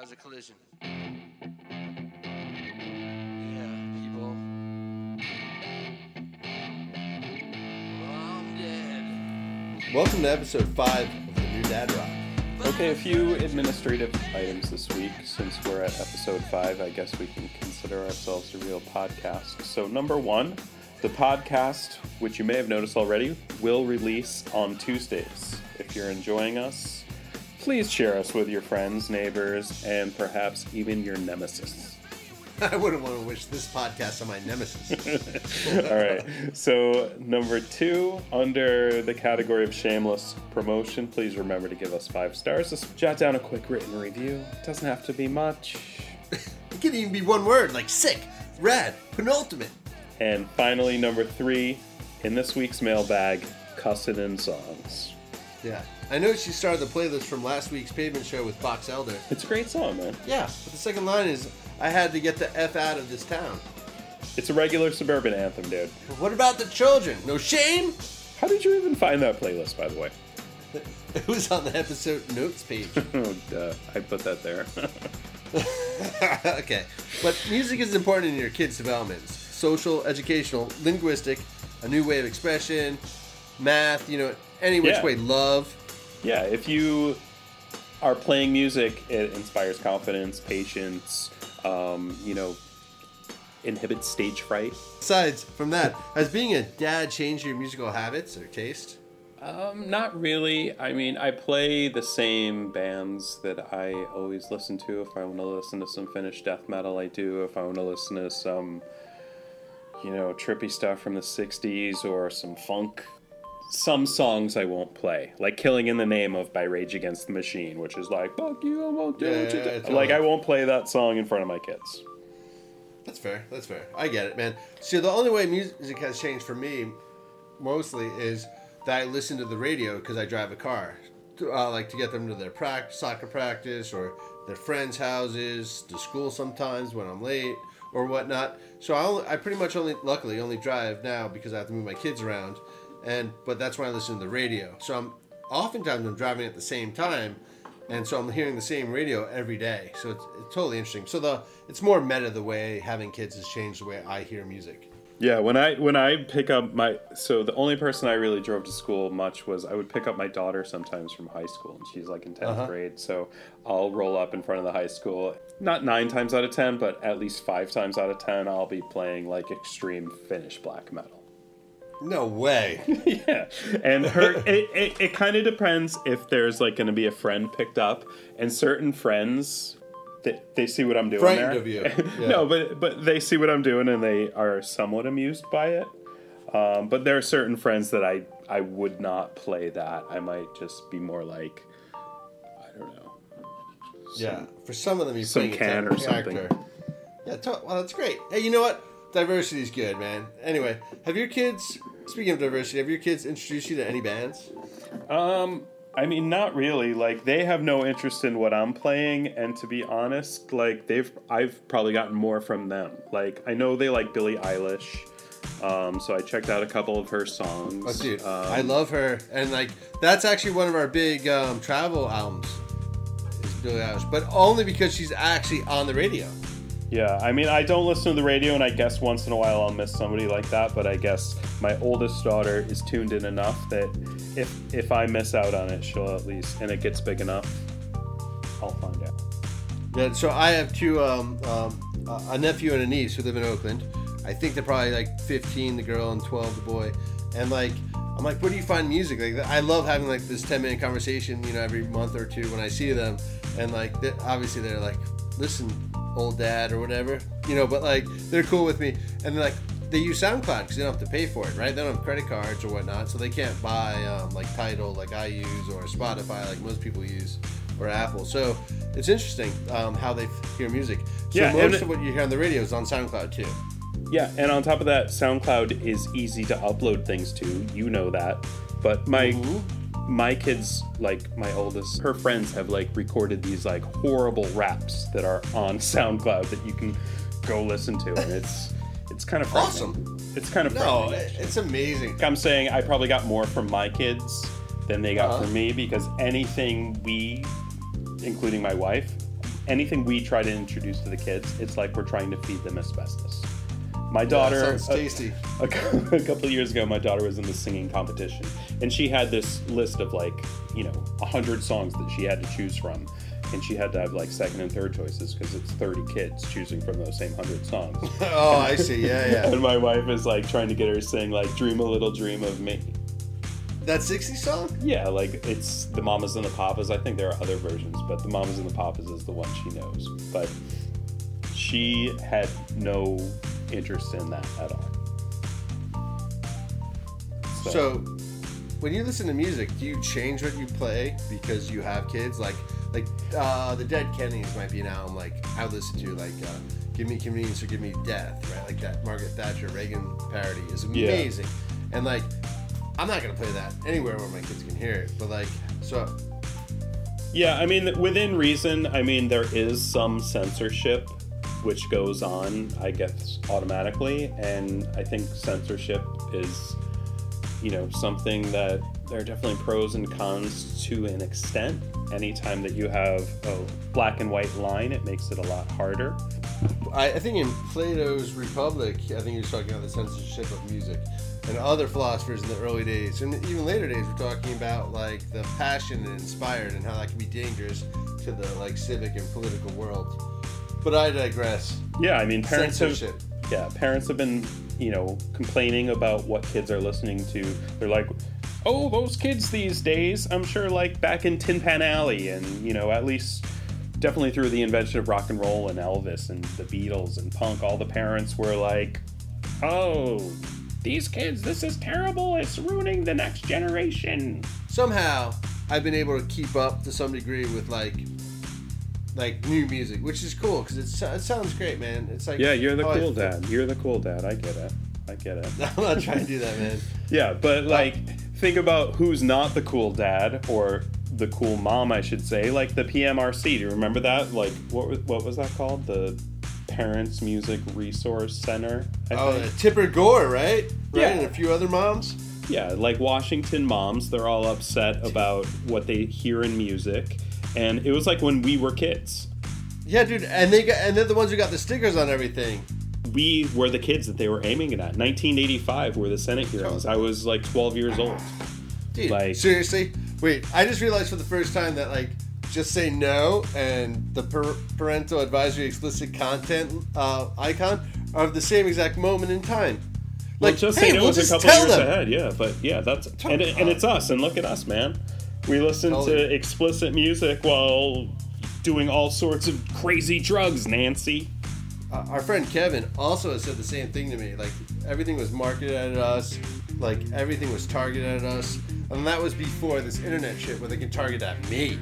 That was a collision. Yeah, people. I'm dead. Welcome to episode five of the New Dad Rock. Okay, a few administrative items this week. Since we're at episode five, I guess we can consider ourselves a real podcast. So, number one, the podcast, which you may have noticed already, will release on Tuesdays. If you're enjoying us, please share us with your friends, neighbors, and perhaps even your nemesis. I wouldn't want to wish this podcast on my nemesis. All right. So, number two, under the category of shameless promotion, please remember to give us five stars. Just jot down a quick written review. It doesn't have to be much. it can even be one word, like sick, rad, penultimate. And finally, number three, in this week's mailbag, Cussing in songs. Yeah. I know she started the playlist from last week's pavement show with Box Elder. It's a great song, man. Yeah, but the second line is I had to get the F out of this town. It's a regular suburban anthem, dude. But what about the children? No shame? How did you even find that playlist, by the way? It was on the episode notes page. oh, duh. I put that there. okay. But music is important in your kids' developments social, educational, linguistic, a new way of expression, math, you know, any which Yeah. way, love. yeah, if you are playing music, it inspires confidence, patience, um, you know, inhibits stage fright. Besides from that, has being a dad changed your musical habits or taste? Um, not really. I mean, I play the same bands that I always listen to. If I want to listen to some Finnish death metal, I do. If I want to listen to some, you know, trippy stuff from the 60s or some funk, some songs I won't play. Like Killing in the Name of by Rage Against the Machine, which is like, fuck you, I won't do Yeah, what you do. Like. I won't play that song in front of my kids. That's fair. That's fair. I get it, man. See, the only way music has changed for me, mostly, is that I listen to the radio because I drive a car, to, uh, like to get them to their prac- soccer practice or their friends' houses, to school sometimes when I'm late or whatnot. So I, only, I pretty much only, luckily, only drive now because I have to move my kids around, and but that's when I listen to the radio. So I'm oftentimes I'm driving at the same time, and so I'm hearing the same radio every day. So it's, it's totally interesting. So the it's more meta the way having kids has changed the way I hear music. Yeah, when I when I pick up my so the only person I really drove to school much was I would pick up my daughter sometimes from high school and she's like in 10th Uh-huh. grade. So I'll roll up in front of the high school. Not 9 times out of 10, but at least 5 times out of 10 I'll be playing like extreme Finnish black metal. No way. yeah. And her it, it, it kind of depends if there's like going to be a friend picked up and certain friends they, they see what I'm doing Frightened there. of you. Yeah. no, but but they see what I'm doing and they are somewhat amused by it. Um, but there are certain friends that I I would not play that. I might just be more like I don't know. yeah, for some of them, you're some can or of something. Yeah, to- well, that's great. Hey, you know what? Diversity is good, man. Anyway, have your kids? Speaking of diversity, have your kids introduced you to any bands? Um, I mean, not really. Like they have no interest in what I'm playing, and to be honest, like they've I've probably gotten more from them. Like I know they like Billie Eilish, um, so I checked out a couple of her songs. Oh, dude, um, I love her, and like that's actually one of our big um, travel albums. Is Billie Eilish, but only because she's actually on the radio. Yeah, I mean, I don't listen to the radio, and I guess once in a while I'll miss somebody like that. But I guess my oldest daughter is tuned in enough that if if I miss out on it, she'll at least, and it gets big enough, I'll find out. Yeah, so I have two, um, um, a nephew and a niece who live in Oakland. I think they're probably like 15, the girl, and 12, the boy. And like, I'm like, where do you find music? Like, I love having like this 10 minute conversation, you know, every month or two when I see them. And like, they- obviously they're like, listen, old dad or whatever, you know, but like, they're cool with me. And they're like, they use SoundCloud because they don't have to pay for it, right? They don't have credit cards or whatnot, so they can't buy um, like Tidal like I use or Spotify like most people use or Apple. So it's interesting um, how they hear music. So Yeah, most it- of what you hear on the radio is on SoundCloud too. Yeah, and on top of that, SoundCloud is easy to upload things to. You know that. But my my kids, like my oldest, her friends have like recorded these like horrible raps that are on SoundCloud that you can go listen to, and it's it's kind of. Awesome. It's kind of No, it's amazing. I'm saying I probably got more from my kids than they got Uh-huh. from me because anything we, including my wife, anything we try to introduce to the kids, it's like we're trying to feed them asbestos. My daughter, sounds uh, tasty. a, cou- a couple of years ago, my daughter was in the singing competition, and she had this list of like, you know, hundred songs that she had to choose from, and she had to have like second and third choices because it's thirty kids choosing from those same hundred songs. oh, I see. Yeah, yeah. and my wife is like trying to get her to sing like "Dream a Little Dream of Me." That 60 song? Yeah, like it's the Mamas and the Papas. I think there are other versions, but the Mamas and the Papas is the one she knows. But she had no interest in that at all. So, when you listen to music, do you change what you play because you have kids? Like, like uh, the Dead Kennedys might be an album like I listen to, like uh, "Give Me Convenience" or "Give Me Death," right? Like that Margaret Thatcher Reagan parody is Yeah. amazing, and like I'm not gonna play that anywhere where my kids can hear it. But like, so Yeah, I mean, within reason, I mean, there is some censorship which goes on, I guess, automatically. And I think censorship is, you know, something that there are definitely pros and cons to an extent. Anytime that you have a black and white line, it makes it a lot harder. I, I think in Plato's Republic, I think he was talking about the censorship of music. And other philosophers in the early days, and even later days, were talking about like the passion it inspired and how that can be dangerous to the like civic and political world. But I digress. Yeah, I mean, parents have, yeah, parents have been, you know, complaining about what kids are listening to. They're like, oh, those kids these days, I'm sure, like back in Tin Pan Alley, and you know, at least definitely through the invention of rock and roll and Elvis and the Beatles and punk, all the parents were like, oh, these kids, this is terrible. It's ruining the next generation. Somehow, I've been able to keep up to some degree with like like new music, which is cool because it, it sounds great, man. It's like Yeah, you're the oh, cool dad. You're the cool dad. I get it. I get it. I'm not trying to do that, man. Yeah, but like, think about who's not the cool dad or the cool mom, I should say. Like the PMRC. Do you remember that? Like, what was, what was that called? The Parents Music Resource Center. I Oh, think. Tipper Gore, right? Right, Yeah. and a few other moms. Yeah, like Washington moms, they're all upset about what they hear in music, and it was like when we were kids. Yeah, dude, and they got, and they're the ones who got the stickers on everything. We were the kids that they were aiming at. 1985 were the Senate hearings. I was like 12 years old. Dude, Like- seriously? Wait, I just realized for the first time that like just say no and the per- parental advisory explicit content uh, icon are of the same exact moment in time. Like, Like, just hey, saying it we'll was a couple years them. ahead, yeah. But yeah, that's and, and it's us, and look at us, man. We listen Totally. to explicit music while doing all sorts of crazy drugs, Nancy. Uh, our friend Kevin also has said the same thing to me. Like everything was marketed at us, like everything was targeted at us, and that was before this internet shit where they can target at me.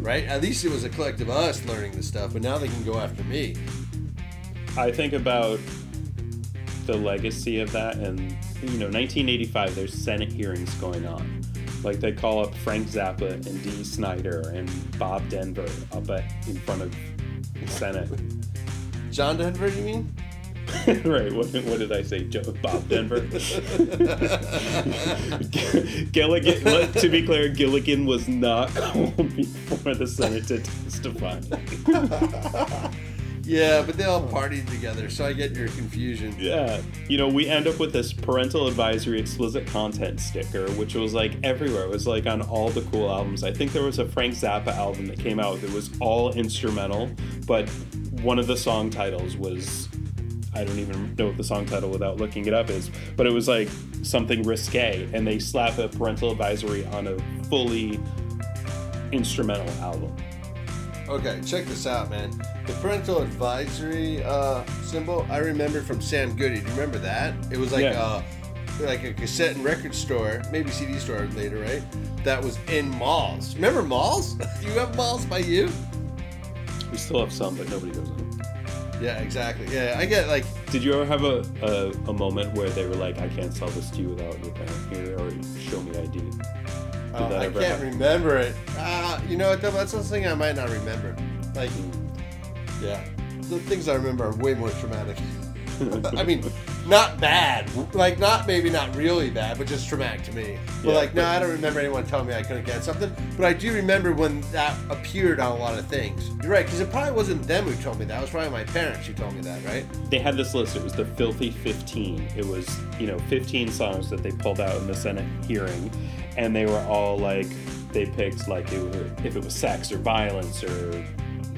Right? At least it was a collective of us learning this stuff, but now they can go after me. I think about the legacy of that, and you know, 1985. There's Senate hearings going on. Like they call up Frank Zappa and Dee Snider and Bob Denver up at, in front of the Senate. John Denver, you mean? right. What, what did I say? Joe, Bob Denver. Gilligan. let- To be clear, Gilligan was not called before the Senate to testify. Yeah, but they all partied together, so I get your confusion. Yeah, you know, we end up with this parental advisory explicit content sticker, which was like everywhere. It was like on all the cool albums. I think there was a Frank Zappa album that came out that was all instrumental, but one of the song titles was I don't even know what the song title without looking it up is, but it was like something risque, and they slap a parental advisory on a fully instrumental album. Okay, check this out, man. The parental advisory uh, symbol I remember from Sam Goody. Do you remember that? It was like Yeah. a like a cassette and record store, maybe CD store later, right? That was in malls. Remember malls? Do you have malls by you? We still have some, but nobody goes in. Yeah, exactly. Yeah, I get like Did you ever have a, a, a moment where they were like, I can't sell this to you without your parent here or show me ID? Did uh, that I ever can't happen? remember it. Uh, you know what? though? That's something I might not remember. Like, yeah, the things I remember are way more traumatic. I mean, not bad. Like, not maybe not really bad, but just traumatic to me. But Yeah. like, no, I don't remember anyone telling me I couldn't get something. But I do remember when that appeared on a lot of things. You're right, because it probably wasn't them who told me that. It was probably my parents who told me that, right? they had this list. It was the Filthy 15. It was, you know, 15 songs that they pulled out in the Senate hearing, and they were all like, they picked like it were, if it was sex or violence or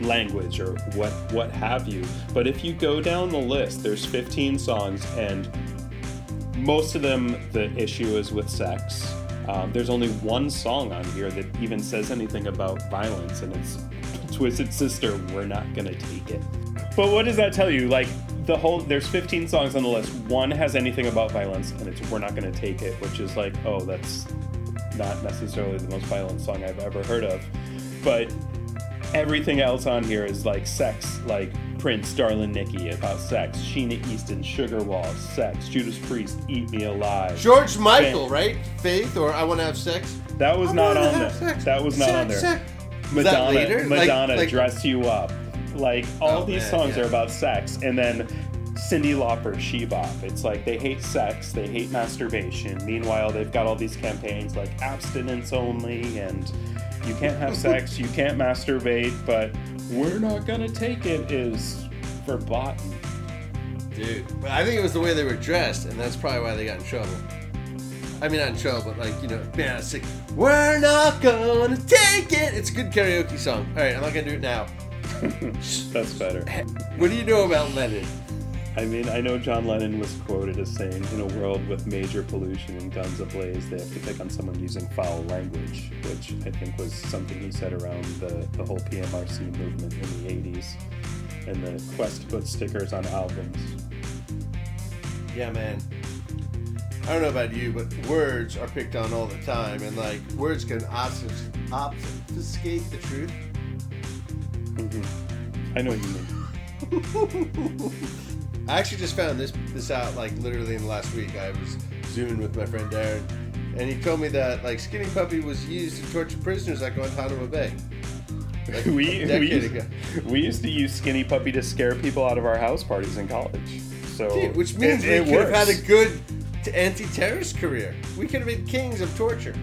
language or what what have you. But if you go down the list, there's 15 songs, and most of them the issue is with sex. Um, there's only one song on here that even says anything about violence, and it's Twisted Sister. We're not gonna take it. But what does that tell you? Like the whole there's 15 songs on the list. One has anything about violence, and it's we're not gonna take it, which is like oh that's not necessarily the most violent song I've ever heard of, but everything else on here is like sex, like Prince, Darlin' Nikki about sex, Sheena Easton, Sugar Walls, sex, Judas Priest, Eat Me Alive. George Michael, Faith. right? Faith, or I want to have sex. That was I not on there. sex. That was not Sex, on there. sex. Madonna, later? Like- Madonna, like- dress you up. Like all Oh, these man, songs yeah. are about sex, and then Cyndi Lauper, She Bop. It's like they hate sex, they hate masturbation. Meanwhile, they've got all these campaigns like abstinence only, and you can't have sex, you can't masturbate, but we're not gonna take it. Is verboten. Dude, but I think it was the way they were dressed, and that's probably why they got in trouble. I mean, not in trouble, but like, you know, man, it's like, we're not gonna take it. It's a good karaoke song. All right, I'm not gonna do it now. That's better. What do you know about Lennon? I mean, I know John Lennon was quoted as saying, in a world with major pollution and guns ablaze, they have to pick on someone using foul language, which I think was something he said around the, the whole PMRC movement in the 80s and the quest to put stickers on albums. Yeah, man. I don't know about you, but words are picked on all the time, and like, words can obfus- obfuscate the truth. Mm-hmm. I know what you mean. I actually just found this this out like literally in the last week. I was zooming with my friend Darren, and he told me that like Skinny Puppy was used to torture prisoners at Guantanamo Bay. Like, We, a we, used, ago. we used to use Skinny Puppy to scare people out of our house parties in college. So Dude, which means it, we it could have had a good t- anti-terrorist career. We could have been kings of torture.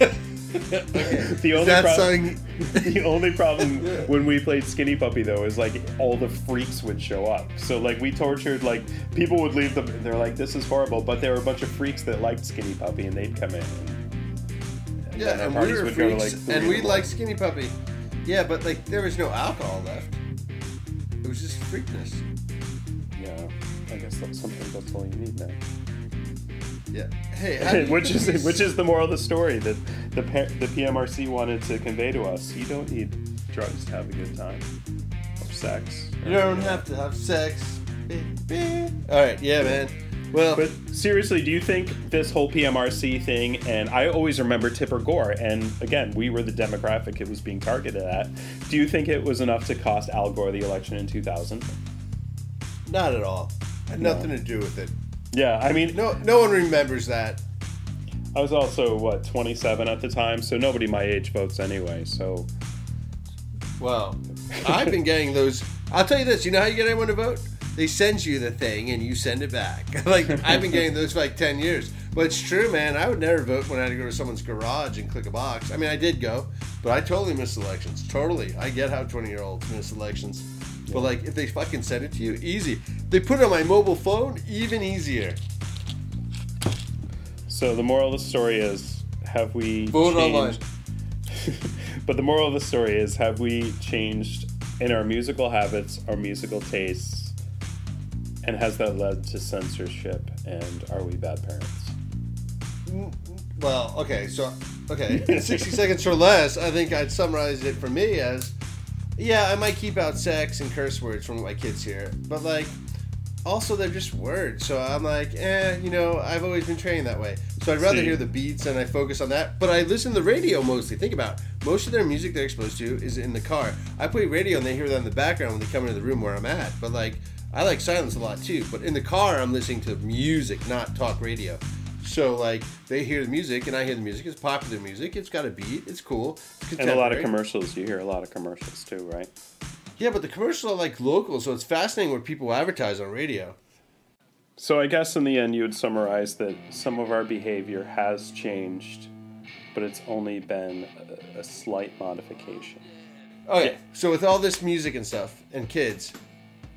We could- okay. The only something. the only problem when we played Skinny Puppy though is like all the freaks would show up. So like we tortured like people would leave them. They're like this is horrible, but there were a bunch of freaks that liked Skinny Puppy and they'd come in. And, and Yeah, and we parties were would go to, freaks, like, and we the like. Skinny Puppy. Yeah, but like there was no alcohol left. It was just freakness. Yeah, I guess that's something that's all you need now. Yeah. Hey, how do you which is which is the moral of the story that the the PMRC wanted to convey to us. You don't need drugs to have a good time or sex. or You don't have to have sex. All right, yeah, man. Well, But seriously, do you think this whole PMRC thing, and I always remember Tipper Gore, and again, we were the demographic it was being targeted at. Do you think it was enough to cost Al Gore the election in 2000? not at all. Had No. nothing to do with it. Yeah, I mean, No, no one remembers that. I was also, what, 27 at the time, so nobody my age votes anyway, so. Well, I've been getting those. I'll tell you this. You know how you get anyone to vote? They send you the thing and you send it back. like I've been getting those for like ten years. But it's true, man. I would never vote when I had to go to someone's garage and click a box. I mean, I did go, but I totally missed elections. Totally. I get how twenty-year-olds miss elections. But like, if they fucking send it to you, easy. They put it on my mobile phone, even easier. So the moral of the story is have we Vote online. changed But the moral of the story is have we changed in our musical habits, our musical tastes, and has that led to censorship and are we bad parents? Mm, mm, well, okay, so okay, in sixty seconds or less, I think I'd summarize it for me as, yeah, I might keep out sex and curse words from what my kids hear, but like, also they're just words. So I'm like, eh, you know, I've always been trained that way. So I'd rather See. hear the beats and I focus on that. But I listen to the radio mostly. Think about it. most of their music they're exposed to is in the car. I play radio and they hear that in the background when they come into the room where I'm at. But like, I like silence a lot too. But in the car, I'm listening to music, not talk radio. So like they hear the music and I hear the music. It's popular music. It's got a beat. It's cool. It's And a lot of commercials. You hear a lot of commercials too, right? Yeah, but the commercials are like local, so it's fascinating what people advertise on radio. So I guess in the end, you would summarize that some of our behavior has changed, but it's only been a, a slight modification. Okay, Yeah. so with all this music and stuff and kids,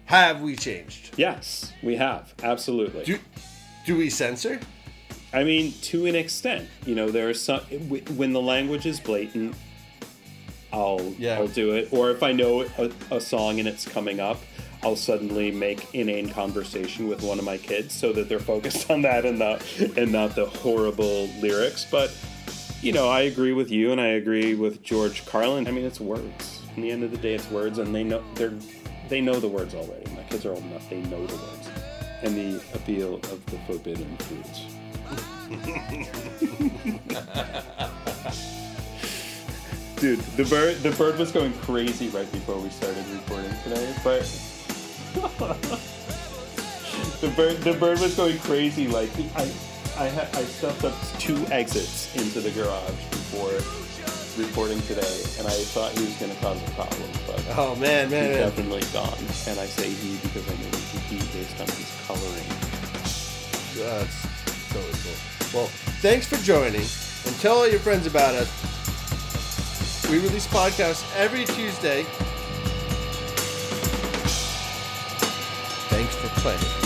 have we changed? Yes, we have absolutely. Do do we censor? I mean, to an extent, you know, there are some when the language is blatant, I'll Yeah. I'll do it. Or if I know a, a song and it's coming up, I'll suddenly make inane conversation with one of my kids so that they're focused on that and not and not the horrible lyrics. But you know, I agree with you, and I agree with George Carlin. I mean, it's words. In the end of the day, it's words, and they know they're they know the words already. My kids are old enough; they know the words and the appeal of the forbidden fruits. Dude, the bird the bird was going crazy right before we started recording today, but the bird the bird was going crazy like I I ha- I stuffed up two exits into the garage before recording today, and I thought he was going to cause a problem, but Oh man, man, he's man. definitely gone. And I say he because I know he based on his coloring. That's totally cool. Well, thanks for joining, and tell all your friends about us. We release podcasts every Tuesday. Thanks for playing.